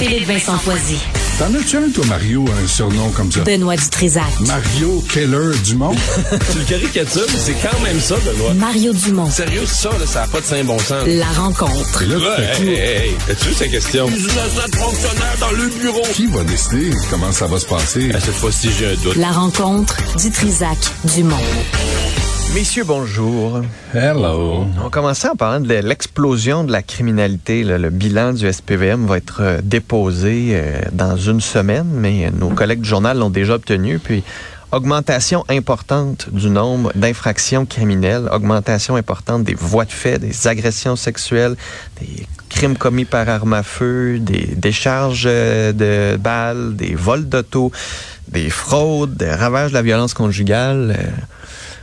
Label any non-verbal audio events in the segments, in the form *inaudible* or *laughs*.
Philippe Vincent Foisy. T'en as-tu un, toi, Mario, un surnom comme ça? Benoît Dutrisac. Mario Keller Dumont? *laughs* tu le caricatures, mais c'est quand même ça, Benoît. Mario Dumont. Sérieux, ça, là, ça n'a pas de saint bon sens. La rencontre. Et là, Ouais, hey, hey, hey, As-tu vu sa question? Fonctionnaire dans le bureau. qui va décider comment ça va se passer? À cette fois-ci, j'ai un doute. La rencontre Dutrisac Dumont. Messieurs, bonjour. Hello. On commençait en parlant de l'explosion de la criminalité. là. Le bilan du SPVM va être euh, déposé euh, dans une semaine, mais euh, nos collègues du journal l'ont déjà obtenu. Puis, augmentation importante du nombre d'infractions criminelles, augmentation importante des voies de fait, des agressions sexuelles, des crimes commis par arme à feu, des décharges de balles, des vols d'auto, des fraudes, des ravages de la violence conjugale. euh,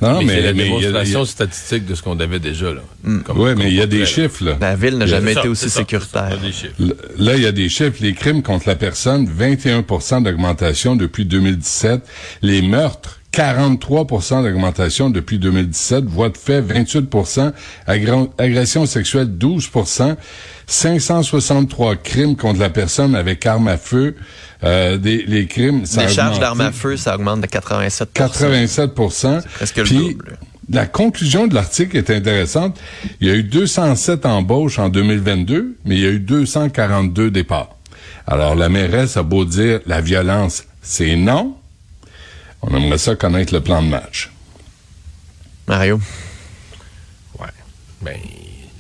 Non, mais, c'est la mais il y a- démonstration statistique de ce qu'on avait déjà, là. Comme- Ouais, mais il y a des chiffres, là. La ville n'a jamais été ça, aussi sécuritaire. ça, des chiffres. L- Là, il y a des chiffres. Les crimes contre la personne, 21% d'augmentation depuis 2017. Les meurtres, 43 d'augmentation depuis 2017. Voies de fait, 28 Agra- Agression sexuelle, 12% 563 crimes contre la personne avec arme à feu. Euh, des, les crimes, ça Les charges d'armes à feu, ça augmente de 87 87 presque le Puis, double. La conclusion de l'article est intéressante. Il y a eu 207 embauches en 2022, mais il y a eu 242 départs. Alors, la mairesse a beau dire la violence, c'est non. On aimerait ça connaître le plan de match. Mario? Ouais. Ben,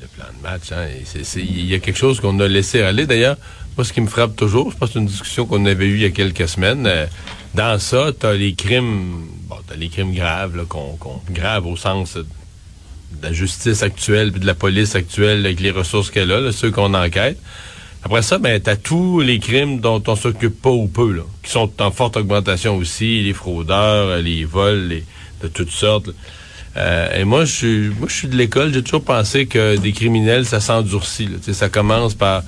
le plan de match, hein, et c'est- c'est- il y a quelque chose qu'on a laissé aller. D'ailleurs, moi, ce qui me frappe toujours, je pense que c'est une discussion qu'on avait eue il y a quelques semaines. euh, dans ça, t'as les crimes, bon, t'as les crimes graves, là, qu'on, qu'on- graves au sens de la justice actuelle puis de la police actuelle avec les ressources qu'elle a, là, ceux qu'on enquête. Après ça, ben, t'as tous les crimes dont on s'occupe pas ou peu, là, qui sont en forte augmentation aussi, les fraudeurs, euh, les vols, les, de toutes sortes. Euh, et moi, je suis, moi, je suis de l'école. J'ai toujours pensé que des criminels, ça s'endurcit. Ça commence par,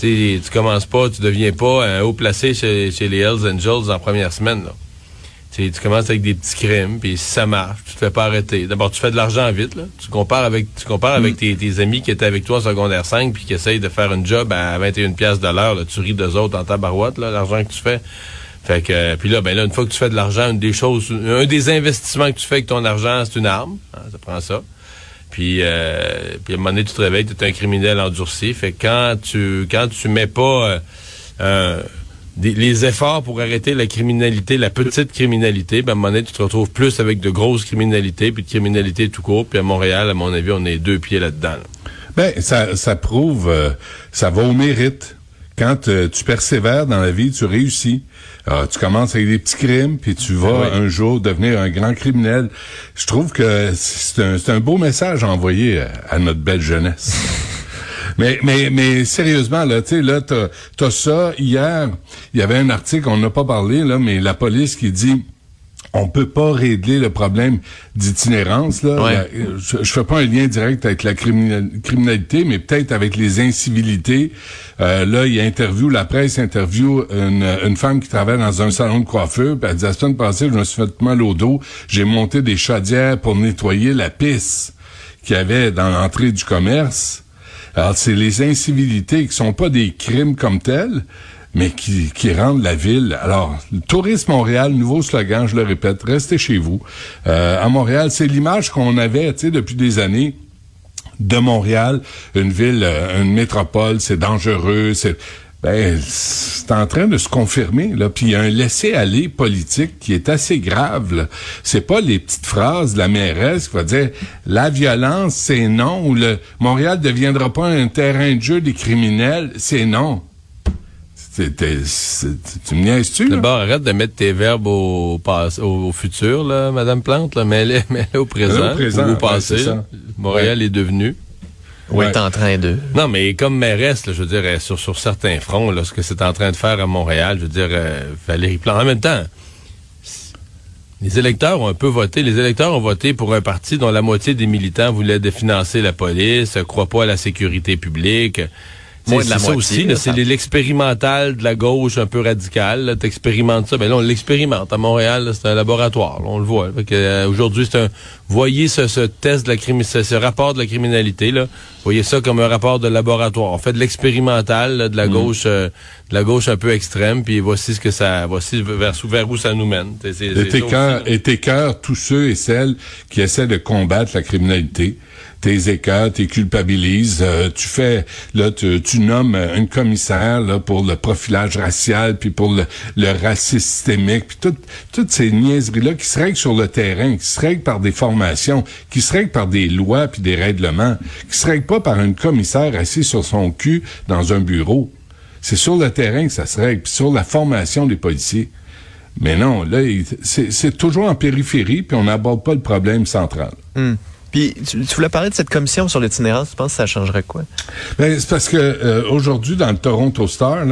tu commences pas, tu deviens pas un haut placé chez, chez les Hells Angels en première semaine. Là. Tu commences avec des petits crimes, puis si ça marche, tu te fais pas arrêter. D'abord, tu fais de l'argent vite. Là. Tu compares avec, tu compares avec tes, tes amis qui étaient avec toi en secondaire 5 puis qui essayent de faire une job à 21 pièces de l'heure. là. Tu ris d'eux autres en tabarouette, là, l'argent que tu fais. Fait que puis là, ben là, une fois que tu fais de l'argent, une des choses, un des investissements que tu fais avec ton argent, c'est une arme. Hein, ça prend ça. Puis, euh, puis à un moment donné, tu te réveilles, tu es un criminel endurci. Fait que quand tu quand tu mets pas euh, euh, des- les efforts pour arrêter la criminalité, la petite criminalité, ben à un moment donné, tu te retrouves plus avec de grosses criminalités, puis de criminalité tout court. Puis à Montréal, à mon avis, on est deux pieds là-dedans. là. Ben, ça, ça prouve, euh, ça va au mérite. Quand euh, tu persévères dans la vie, tu réussis. Alors, tu commences avec des petits crimes, puis tu vas Oui. un jour devenir un grand criminel. Je trouve que c'est un, beau message à envoyer à, à notre belle jeunesse. Mais, mais, mais sérieusement, là, tu sais, là, t'as, t'as ça. Hier, il y avait un article, on n'a pas parlé, là, mais la police qui dit on peut pas régler le problème d'itinérance. Là. Ouais. La- je, je fais pas un lien direct avec la criminal- criminalité, mais peut-être avec les incivilités. Euh, là, il y a interview, la presse interview une, une femme qui travaille dans un salon de coiffeur. Puis elle dit la semaine passée, je me suis fait mal au dos. J'ai monté des chaudières pour nettoyer la pisse qu'il y avait dans l'entrée du commerce. Alors, c'est les incivilités qui sont pas des crimes comme tels, mais qui, rendent la ville. Alors, tourisme Montréal, nouveau slogan, je le répète, restez chez vous. Euh, à Montréal, c'est l'image qu'on avait, tu sais, depuis des années de Montréal, une ville, euh, une métropole, c'est dangereux, c'est ben c'est en train de se confirmer là, puis il y a un laisser-aller politique qui est assez grave là. C'est pas les petites phrases de la mairesse qui va dire la violence c'est non ou le Montréal deviendra pas un terrain de jeu des criminels, c'est non. C'est- c'est- c'est- tu me niaises-tu? D'abord, arrête de mettre tes verbes au, pass- au, au futur, là, Madame Plante, là, mets-les au présent, au présent, ou au ouais, passé. Montréal est devenu. Ou Ouais. est en train de. Non, mais comme mairesse, là, je veux dire, euh, sur, sur certains fronts, là, ce que c'est en train de faire à Montréal, je veux dire, euh, Valérie Plante. En même temps, les électeurs ont un peu voté. Les électeurs ont voté pour un parti dont la moitié des militants voulaient définancer la police, ne croient pas à la sécurité publique. Moins C'est de la ça moitié, aussi, c'est l'expérimental de la gauche un peu radicale. Tu expérimentes ça. Ben là, on l'expérimente. À Montréal, c'est un laboratoire. là, on le voit. Euh, Aujourd'hui, c'est un voyez ce, ce test de la ce, ce rapport de la criminalité là, voyez ça comme un rapport de laboratoire. On fait de l'expérimental là, de la gauche, euh, de la gauche un peu extrême, puis voici ce que ça, voici vers, vers où ça nous mène. C'est- c'est- Et là. et tous ceux et celles qui essaient de combattre la criminalité. T'es écœurs, t'es culpabilises. euh, tu fais, là, tu, tu nommes une commissaire là, pour le profilage racial, puis pour le, le racisme systémique, puis tout- toutes ces niaiseries-là qui se règlent sur le terrain, qui se règlent par des formations, qui se règlent par des lois puis des règlements, qui se règlent pas par une commissaire assise sur son cul dans un bureau. C'est sur le terrain que ça se règle, puis sur la formation des policiers. Mais non, là, c'est toujours en périphérie, puis on n'aborde pas le problème central. Hmm. Puis, tu, tu voulais parler de cette commission sur l'itinérance. Tu penses que ça changerait quoi? Ben, c'est parce que euh, aujourd'hui, dans le Toronto Star,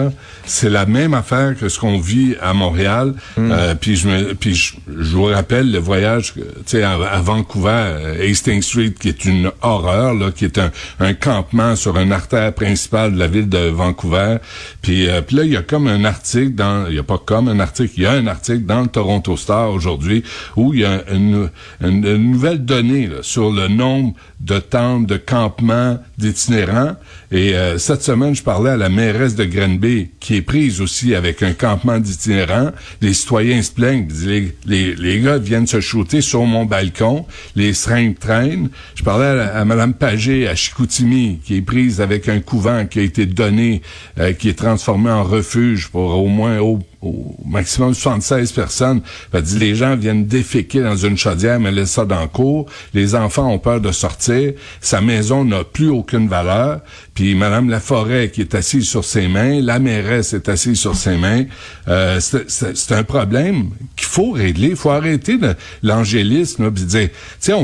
c'est la même affaire que ce qu'on vit à Montréal. Euh, puis je me, puis je, je vous rappelle le voyage, tu sais, à, à Vancouver, euh, Hastings Street, qui est une horreur, là, qui est un, un campement sur une artère principale de la ville de Vancouver. Puis, euh, puis là, il y a comme un article dans, il y a pas comme un article, il y a un article dans le Toronto Star aujourd'hui où il y a une, une, une nouvelle donnée là, sur le nombre de tentes, de campements d'itinérants. Et euh, cette semaine, je parlais à la mairesse de Grenby, qui est prise aussi avec un campement d'itinérants. Les citoyens se plaignent, les, les, les gars viennent se shooter sur mon balcon, les seringues traînent. Je parlais à, Mme Pagé à Chicoutimi, qui est prise avec un couvent qui a été donné, euh, qui est transformé en refuge pour au moins au, au maximum 76 personnes. Elle dit, les gens viennent déféquer dans une chaudière, mais laissent ça dans le cours. Les enfants ont peur de sortir. Sa maison n'a plus aucune valeur. Puis Madame Laforêt, qui est assise sur ses mains, la mairesse est assise sur ses mains. Euh, c'est un problème qu'il faut régler. Il faut arrêter l'angélisme, puis dire,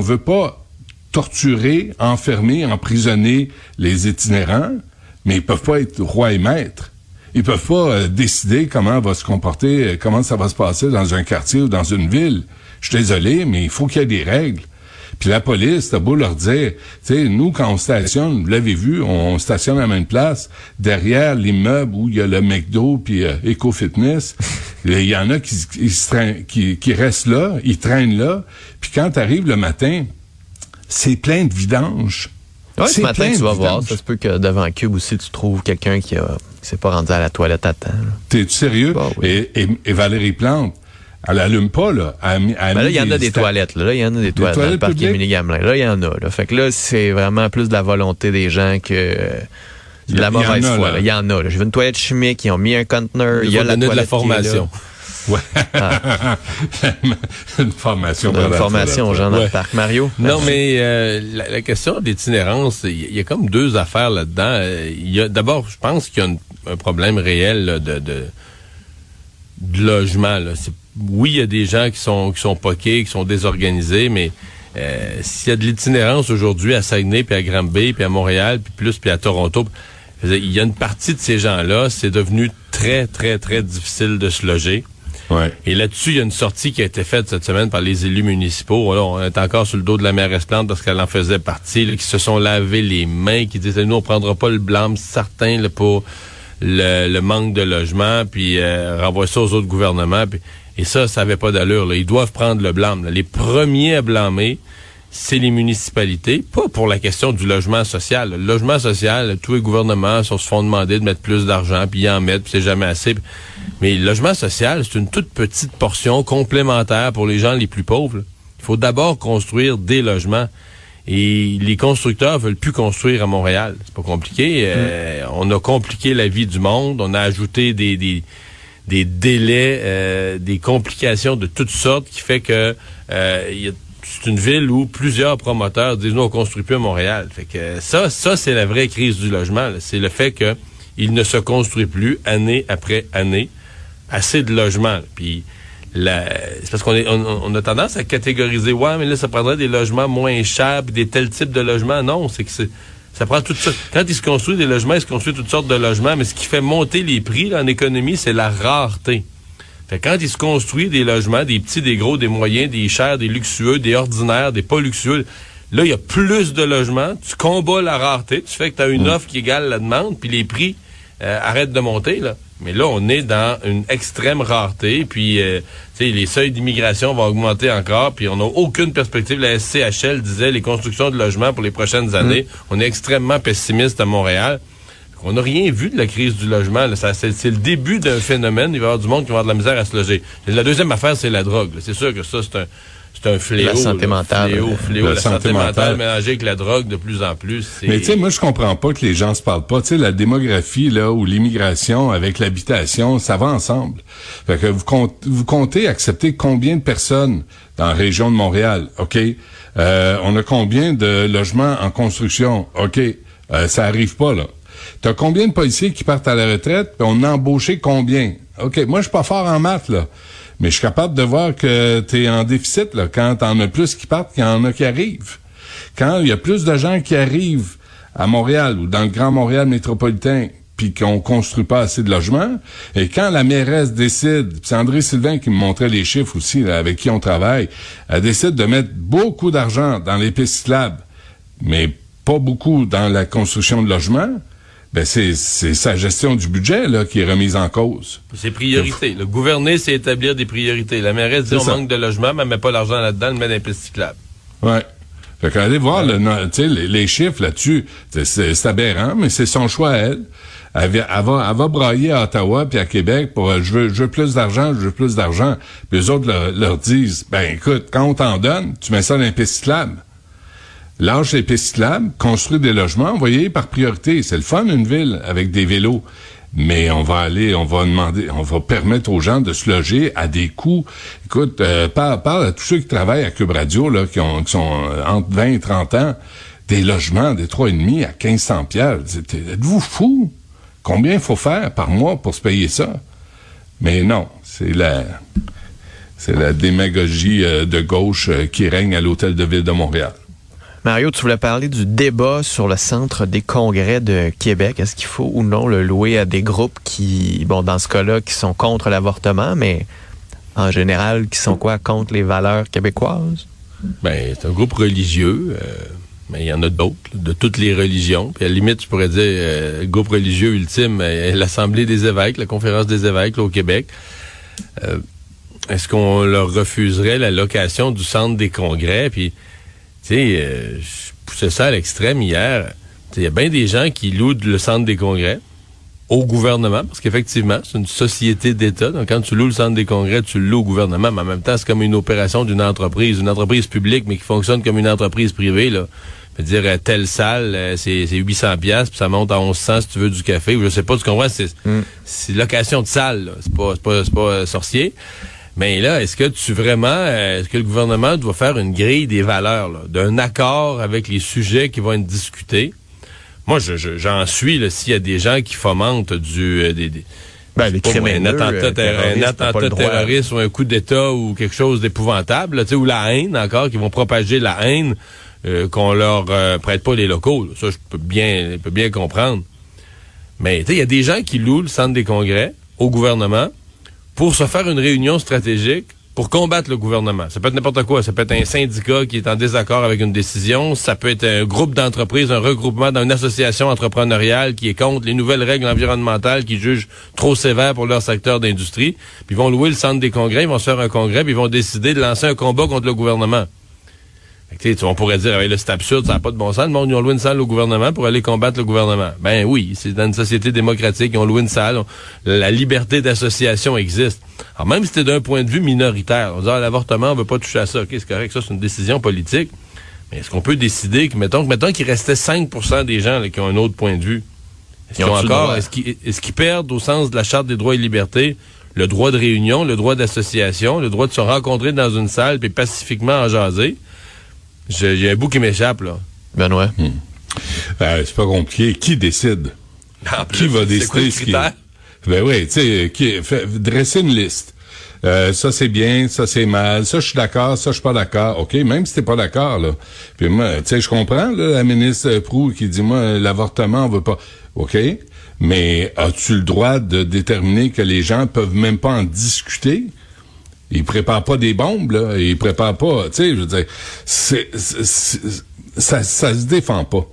veut pas torturer, enfermer, emprisonner les itinérants, mais ils peuvent pas être roi et maître. Ils peuvent pas euh, décider comment va se comporter, euh, comment ça va se passer dans un quartier ou dans une ville. Je suis désolé, mais il faut qu'il y ait des règles. Puis la police, t'as beau leur dire, tu sais, nous, quand on stationne, vous l'avez vu, on stationne à la même place, derrière l'immeuble où il y a le McDo puis euh, Eco Fitness. *laughs* Il y en a qui, qui, qui, qui restent là, ils traînent là. Puis quand t'arrives le matin, c'est plein de vidanges. Ouais, ce matin, tu vas voir. Ça se peut que devant Cube aussi, tu trouves quelqu'un qui a qui s'est pas rendu à la toilette à temps. T'es-tu sérieux? Bah oui. et, et, et Valérie Plante, elle allume pas, là. Elle elle Ben là, il y en a des toilettes. Là, il y en a des toilettes, dans le toilettes parc? Émilie Gamelin. Là, il y en a. Là. Fait que là, c'est vraiment plus de la volonté des gens que de la a- il y en mauvaise a, foi. là. là. Il y en a. là. J'ai vu une toilette chimique, ils ont mis un conteneur. Il y a la de la toilette qui est là. formation. *laughs* Ouais. *laughs* une formation. Une formation aux bravo. gens dans Ouais. le parc. Mario? Non, mais euh, la, la question de l'itinérance, il y, a comme deux affaires là-dedans. Euh, Il y a d'abord, je pense qu'il y a une- un problème réel là, de, de, de logement. Là. Oui, il y a des gens qui sont qui sont poqués, qui sont désorganisés, mais euh, s'il y a de l'itinérance aujourd'hui à Saguenay, puis à Granby, puis à Montréal, puis plus, puis à Toronto, il y a une partie de ces gens-là, c'est devenu très, très, très difficile de se loger. Ouais. Et là-dessus, il y a une sortie qui a été faite cette semaine par les élus municipaux. Là, on est encore sur le dos de la mairesse Plante parce qu'elle en faisait partie, là, qui se sont lavé les mains, qui disaient nous on prendra pas le blâme certain là, pour le, manque de logement, puis euh, renvoie ça aux autres gouvernements. et ça, ça avait pas d'allure. Ils doivent prendre le blâme. Les premiers à blâmer, c'est les municipalités, pas pour la question du logement social. Le logement social, tous les gouvernements se font demander de mettre plus d'argent, puis ils en mettent, puis c'est jamais assez. Mais le logement social, c'est une toute petite portion complémentaire pour les gens les plus pauvres. Il faut d'abord construire des logements. Et les constructeurs veulent plus construire à Montréal. C'est pas compliqué. Euh, On a compliqué la vie du monde. On a ajouté des, des, des délais, euh, des complications de toutes sortes qui fait que euh, c'est une ville où plusieurs promoteurs disent nous on construit plus à Montréal. Fait que ça, ça c'est la vraie crise du logement. C'est le fait que il ne se construit plus année après année assez de logements. Puis c'est parce qu'on est, on, on a tendance à catégoriser ouais mais là ça prendrait des logements moins chers puis des tels types de logements. Non, c'est que c'est ça prend tout ça. Quand il se construit des logements, il se construit toutes sortes de logements, mais ce qui fait monter les prix là, en économie, c'est la rareté. Fait que quand il se construit des logements, des petits, des gros, des moyens, des chers, des luxueux, des ordinaires, des pas luxueux, là, il y a plus de logements, tu combats la rareté, tu fais que tu as une offre qui égale la demande, puis les prix euh, arrêtent de monter. Là. Mais là, on est dans une extrême rareté, puis euh, les seuils d'immigration vont augmenter encore, puis on n'a aucune perspective. La SCHL disait les constructions de logements pour les prochaines années. On est extrêmement pessimiste à Montréal. On n'a rien vu de la crise du logement. C'est le début d'un phénomène. Il va y avoir du monde qui va avoir de la misère à se loger. La deuxième affaire, c'est la drogue. C'est sûr que ça, c'est un c'est un fléau. La santé mentale. Fléau, fléau, la, santé, mentale mélangée avec la drogue de plus en plus. Mais tu sais, moi, je comprends pas que les gens se parlent pas. Tu sais, la démographie, là, ou l'immigration avec l'habitation, ça va ensemble. Fait que vous, comptez, vous comptez accepter combien de personnes dans la région de Montréal? OK. Euh, on a combien de logements en construction? OK. Euh, ça arrive pas, là. T'as combien de policiers qui partent à la retraite? Puis on a embauché combien? OK. Moi, je suis pas fort en maths, là. Mais je suis capable de voir que tu es en déficit là, quand t'en as plus qui partent qu'il y en a qui arrivent. Quand il y a plus de gens qui arrivent à Montréal ou dans le Grand Montréal métropolitain puis qu'on construit pas assez de logements. Et quand la mairesse décide, c'est André Sylvain qui me montrait les chiffres aussi, avec qui on travaille, elle décide de mettre beaucoup d'argent dans les pistes mais pas beaucoup dans la construction de logements, ben c'est sa gestion du budget là, qui est remise en cause. C'est priorité. Le gouverner, c'est établir des priorités. La mairesse dit on manque de logement, mais elle met pas l'argent là-dedans, elle met les pistes cyclables. Ouais. Fait qu'allez voir le, les, les chiffres là-dessus. C'est aberrant, mais c'est son choix à elle. Elle, va, elle va brailler à Ottawa puis à Québec pour je veux, je veux plus d'argent, je veux plus d'argent. Puis les autres leur, disent ben écoute, quand on t'en donne, tu mets ça dans les pistes cyclables. Lâche les pistes construire des logements, vous voyez, par priorité. C'est le fun, une ville, avec des vélos. Mais on va aller, on va demander, on va permettre aux gens de se loger à des coûts. Écoute, euh, parle, à tous ceux qui travaillent à Cube Radio, là, qui, ont, qui sont euh, entre 20 et 30 ans, des logements, des trois et demi à 1500 pièces. Êtes-vous fou? Combien il faut faire par mois pour se payer ça? Mais non, c'est la, c'est la démagogie euh, de gauche qui règne à l'Hôtel de Ville de Montréal. Mario, tu voulais parler du débat sur le centre des congrès de Québec. Est-ce qu'il faut ou non le louer à des groupes qui, bon, dans ce cas-là, qui sont contre l'avortement, mais en général, qui sont quoi contre les valeurs québécoises? Ben, c'est un groupe religieux. Euh, mais il y en a d'autres, de toutes les religions. Puis à la limite, je pourrais dire, euh, groupe religieux ultime, euh, l'Assemblée des évêques, la Conférence des évêques au Québec. Est-ce qu'on leur refuserait la location du centre des congrès? Puis tu sais, euh, je poussais ça à l'extrême hier. Il y a bien des gens qui louent le centre des congrès au gouvernement, parce qu'effectivement, c'est une société d'État. Donc, quand tu loues le centre des congrès, tu le loues au gouvernement, mais en même temps, c'est comme une opération d'une entreprise, une entreprise publique, mais qui fonctionne comme une entreprise privée, là. Je veux dire, euh, telle salle, euh, c'est 800 pièces puis ça monte à 1100 si tu veux du café, ou je sais pas, tu comprends, c'est mm. location de salle, c'est pas, pas, pas sorcier. Mais là, est-ce que tu vraiment, euh, est-ce que le gouvernement doit faire une grille des valeurs, d'un accord avec les sujets qui vont être discutés? Moi, j'en suis, s'il y a des gens qui fomentent du... Euh, des, ben, les un attentat, euh, un attentat terroriste ou un coup d'État ou quelque chose d'épouvantable, ou la haine encore, qui vont propager la haine, qu'on leur prête pas les locaux. Ça, je peux bien, je peux bien comprendre. Mais il y a des gens qui louent le centre des congrès au gouvernement, pour se faire une réunion stratégique pour combattre le gouvernement. Ça peut être n'importe quoi. Ça peut être un syndicat qui est en désaccord avec une décision. Ça peut être un groupe d'entreprises, un regroupement dans une association entrepreneuriale qui est contre les nouvelles règles environnementales qui jugent trop sévères pour leur secteur d'industrie. Puis ils vont louer le centre des congrès, ils vont se faire un congrès, puis ils vont décider de lancer un combat contre le gouvernement on pourrait dire, ah, c'est absurde, ça n'a pas de bon sens. Le monde, ils ont loué une salle au gouvernement pour aller combattre le gouvernement. Ben oui, c'est dans une société démocratique, ils ont loué une salle. la liberté d'association existe. Alors même si c'était d'un point de vue minoritaire, on dit, ah, l'avortement, on veut pas toucher à ça. OK, c'est correct, ça, c'est une décision politique. Mais est-ce qu'on peut décider que, mettons, mettons qu'il restait 5% des gens qui ont un autre point de vue? Est-ce qu'ils encore, est-ce qu'ils est perdent au sens de la Charte des droits et libertés le droit de réunion, le droit d'association, le droit de se rencontrer dans une salle puis pacifiquement en jaser? J'ai un bout qui m'échappe, là. Benoît. Hmm. Euh, c'est pas compliqué. Qui décide? qui va décider ce qui Ben oui, tu sais, qui dresser une liste. Euh, ça c'est bien, ça c'est mal, ça je suis d'accord, ça je suis pas d'accord. OK, même si t'es pas d'accord là. Puis moi, tu sais, je comprends là, la ministre Prou qui dit moi l'avortement on veut pas. OK, mais as-tu le droit de déterminer que les gens peuvent même pas en discuter? Il prépare pas des bombes, là. Il prépare pas, tu sais, je veux dire, ça, ça se défend pas.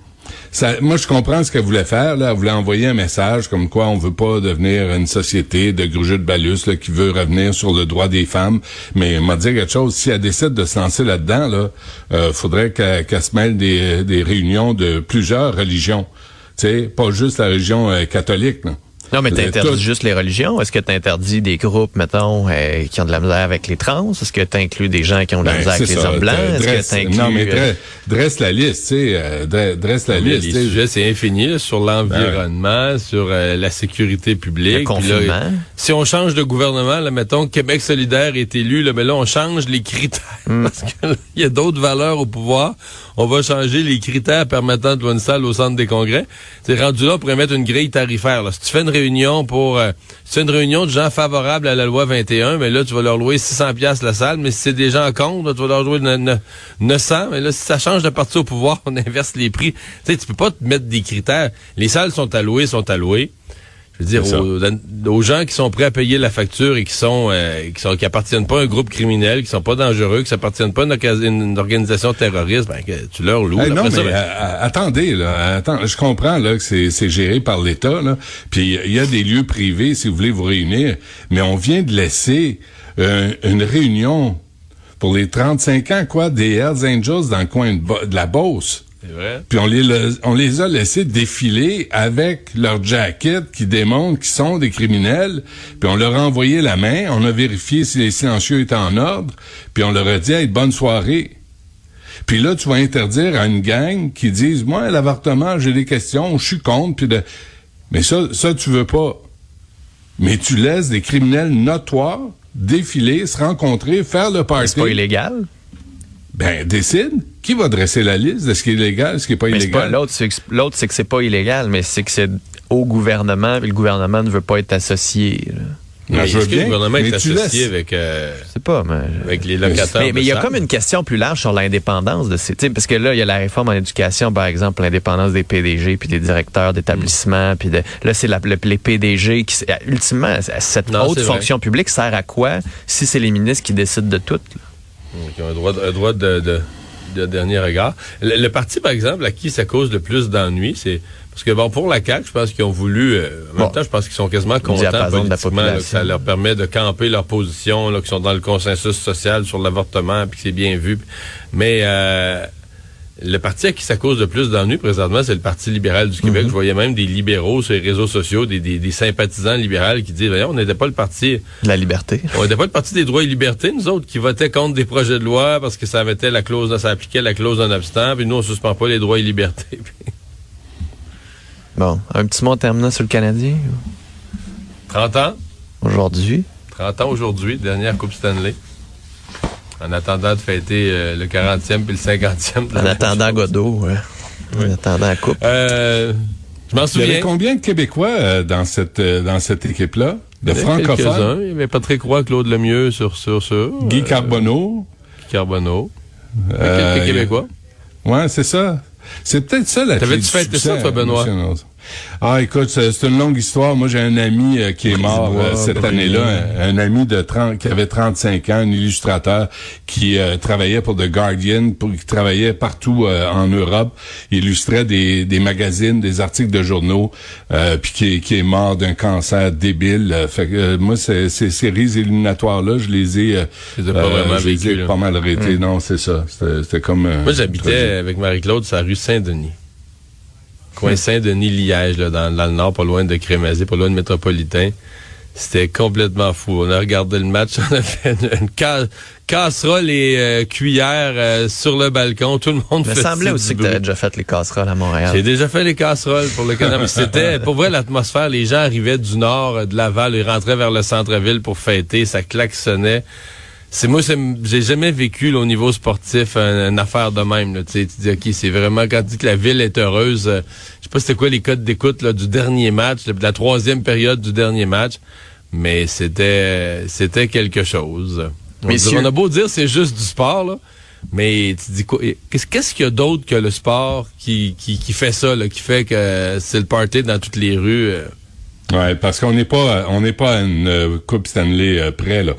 ça, moi, je comprends ce qu'elle voulait faire. Là. Elle voulait envoyer un message comme quoi on veut pas devenir une société de grugeux de balus là, qui veut revenir sur le droit des femmes. Mais m'a dit quelque chose. Si elle décide de se lancer là-dedans, là, euh, faudrait qu'elle se mêle des, des réunions de plusieurs religions. Tu sais, pas juste la religion euh, catholique. Là. Non, mais t'interdis juste les religions. Est-ce que t'interdis des groupes, mettons, euh, qui ont de la misère avec les trans? Est-ce que t'inclus des gens qui ont de la Ben, misère avec les hommes blancs? Est-ce Dresse- que t'inclus... non, mais euh, dre- dresse la liste, tu sais. euh, dre- dresse la Mais liste. les sujets, c'est infini sur l'environnement, sur euh, la sécurité publique. Le là, confinement. si on change de gouvernement, là, mettons, Québec solidaire est élu, là, mais là, on change les critères. Hmm. *laughs* Parce que là, il y a d'autres valeurs au pouvoir. On va changer les critères permettant de louer une salle au centre des congrès. C'est rendu là pour mettre une grille tarifaire. Là. Si tu fais une réunion euh, fais une réunion de gens favorables à la loi 21, mais là, tu vas leur louer 600 pièces la salle. Mais si c'est des gens contre, tu vas leur louer ne- ne- 900. Mais là, si ça change de parti au pouvoir, *laughs* on inverse les prix. Tu sais, tu peux pas te mettre des critères. Les salles sont allouées, sont allouées. Je veux dire, aux, aux gens qui sont prêts à payer la facture et qui sont, euh, qui sont qui appartiennent pas à un groupe criminel, qui sont pas dangereux, qui appartiennent pas à une, organisation terroriste, ben, que tu leur loues. Hey, non, mais ça, ben, euh, euh, attendez, là, attends, je comprends là que c'est géré par l'État, là. Puis il y a des lieux privés si vous voulez vous réunir, mais on vient de laisser euh, une réunion pour les 35 ans quoi des Hells Angels dans le coin de, de la Beauce. Vrai. Puis on les, le- on les a laissés défiler avec leur jacket qui démontre qu'ils sont des criminels. Puis on leur a envoyé la main, on a vérifié si les silencieux étaient en ordre, puis on leur a dit hey, bonne soirée. Puis là, tu vas interdire à une gang qui disent Moi, l'avortement, j'ai des questions, je suis contre, puis de. Mais ça, ça, tu veux pas. Mais tu laisses des criminels notoires défiler, se rencontrer, faire le party. C'est pas illégal? Ben, décide. Qui va dresser la liste de ce qui est légal, ce qui est pas Mais c'est pas illégal? l'autre, c'est que, c'est pas illégal, mais c'est que c'est au gouvernement, et le gouvernement ne veut pas être associé. là. Non, Mais je veux le gouvernement est tu associé laisses. avec, euh, pas, mais... avec les locataires? Mais il y a comme une question plus large sur l'indépendance de ces, parce que là il y a la réforme en éducation par exemple l'indépendance des PDG puis des directeurs d'établissements puis de là c'est la- le- les PDG qui ultimement cette Non, haute fonction publique sert à quoi si c'est les ministres qui décident de tout là? Qui ont un droit, de- un droit de, de, de dernier regard. Le, le parti, par exemple, à qui ça cause le plus d'ennuis, c'est parce que bon, pour la CAQ, je pense qu'ils ont voulu. euh, en même temps, je pense qu'ils sont quasiment contents diapason de la politiquement, là, que ça leur permet de camper leur position, qu'ils sont dans le consensus social sur l'avortement, puis que c'est bien vu. Mais euh, le parti à qui ça cause le plus d'ennuis présentement, c'est le Parti libéral du Mhm. Québec. Je voyais même des libéraux sur les réseaux sociaux, des, des, des sympathisants libéraux qui disent, Voyons, on n'était pas le parti. de la liberté *laughs* On n'était pas le parti des droits et libertés, nous autres, qui votaient contre des projets de loi parce que ça mettait la clause, ça appliquait la clause d'un abstent, puis nous, on suspend pas les droits et libertés. *laughs* bon un petit mot en terminant sur le Canadien 30 ans, aujourd'hui 30 ans aujourd'hui, dernière Coupe Stanley. En attendant de fêter euh, le 40e puis le 50e. de la en attendant. Godot ouais. en attendant la coupe Euh, je m'en Il y avait souviens. combien de Québécois euh, dans cette euh, dans cette équipe-là? De Il y en avait francophones? Il y avait Patrick Roy, Claude Lemieux sur, sur ça. Guy Euh, Carbonneau. Guy Carbonneau. Euh, Quelques Québécois. Ouais, c'est ça. C'est peut-être ça la T'avais-tu fêté ça, toi, Benoît? Ah, écoute, c'est une longue histoire. Moi, j'ai un ami euh, qui est mort euh, cette année-là, un, un ami de 30, qui avait 35 ans, un illustrateur qui euh, travaillait pour The Guardian, pour, qui travaillait partout euh, en Europe, Il illustrait des, des magazines, des articles de journaux, euh, puis qui, est- qui est mort d'un cancer débile. Fait que euh, moi, ces, ces séries éliminatoires-là, je les ai, euh, Je les ai pas vraiment je les ai pas mal arrêtées. Non, c'est ça. C'était c'était comme. Moi, j'habitais avec Marie-Claude sur la rue Saint-Denis. Coin Saint-Denis-Liège, là, dans, dans le nord, pas loin de Crémazie, pas loin de Métropolitain. C'était complètement fou. On a regardé le match, *laughs* on a fait une, une ca- casserole et euh, cuillère euh, sur le balcon. Tout le monde il me semblait aussi que tu avais déjà fait les casseroles à Montréal J'ai déjà fait les casseroles pour le Canada. *laughs* C'était, pour vrai, l'atmosphère. Les gens arrivaient du nord, euh, de Laval, ils rentraient vers le centre-ville pour fêter. Ça klaxonnait. C'est moi, j'ai jamais vécu là, au niveau sportif un- une affaire de même. Là, tu dis, ok, c'est vraiment quand tu dis que la ville est heureuse. euh, je sais pas c'était quoi les codes d'écoute du dernier match, de la troisième période du dernier match, mais c'était c'était quelque chose. On, dit- on a beau dire c'est juste du sport là. Mais tu dis quoi? Qu'est-ce qu'est-ce qu'il y a d'autre que le sport qui, qui, qui fait ça, là, qui fait que c'est le party dans toutes les rues? euh? Ouais, parce qu'on n'est pas, on n'est pas à une euh, coupe Stanley euh, près là.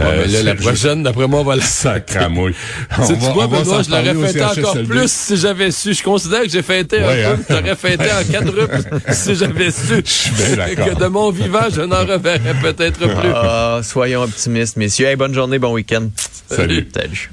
Euh, là, la prochaine, d'après moi, *laughs* on va la Sacramouille. Tu sais, tu vois, Benoît, je l'aurais fêté encore plus si j'avais su. Je considère que j'ai fêté Ouais, un hein? peu, j'aurais fêté en quadruple *laughs* si j'avais su. Je suis bien *laughs* d'accord. Que de mon vivant, je n'en reverrai peut-être plus. Ah, soyons optimistes, messieurs. Hey, bonne journée, bon week-end. Salut. Salut.